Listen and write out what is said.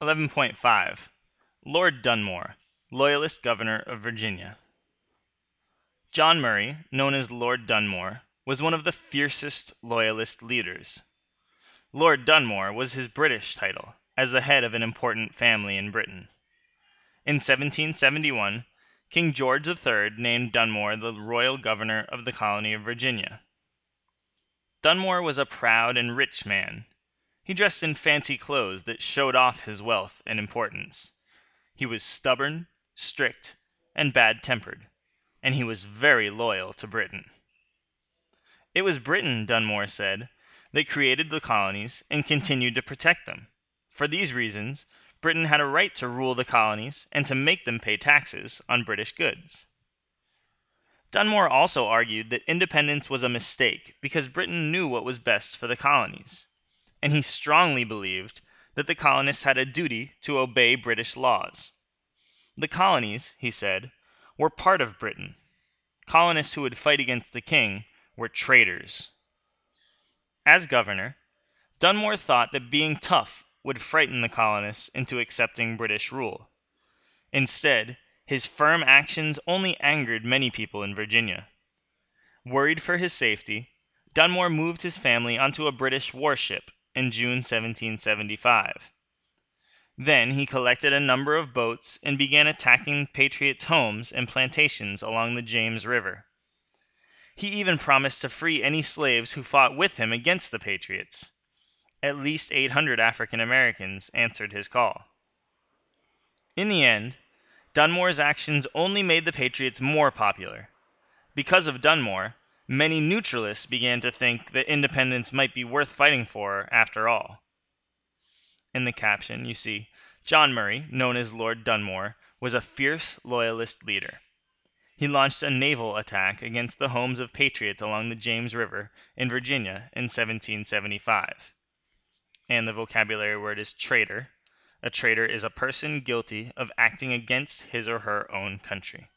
11.5 Lord Dunmore, Loyalist Governor of Virginia. John Murray, known as Lord Dunmore, was one of the fiercest Loyalist leaders. Lord Dunmore was his British title, as the head of an important family in Britain. In 1771, King George III named Dunmore the royal governor of the colony of Virginia. Dunmore was a proud and rich man. He dressed in fancy clothes that showed off his wealth and importance. He was stubborn, strict, and bad tempered, and he was very loyal to Britain. It was Britain, Dunmore said, that created the colonies and continued to protect them. For these reasons, Britain had a right to rule the colonies and to make them pay taxes on British goods. Dunmore also argued that independence was a mistake because Britain knew what was best for the colonies, and he strongly believed that the colonists had a duty to obey British laws. The colonies, he said, were part of Britain. Colonists who would fight against the king were traitors. As governor, Dunmore thought that being tough would frighten the colonists into accepting British rule. Instead, his firm actions only angered many people in Virginia. Worried for his safety, Dunmore moved his family onto a British warship in June 1775. Then he collected a number of boats and began attacking patriots' homes and plantations along the James River. He even promised to free any slaves who fought with him against the patriots. At least 800 African Americans answered his call. In the end, Dunmore's actions only made the Patriots more popular. Because of Dunmore, many neutralists began to think that independence might be worth fighting for after all. In the caption, you see, John Murray, known as Lord Dunmore, was a fierce Loyalist leader. He launched a naval attack against the homes of patriots along the James River in Virginia in 1775 and the vocabulary word is traitor. A traitor is a person guilty of acting against his or her own country.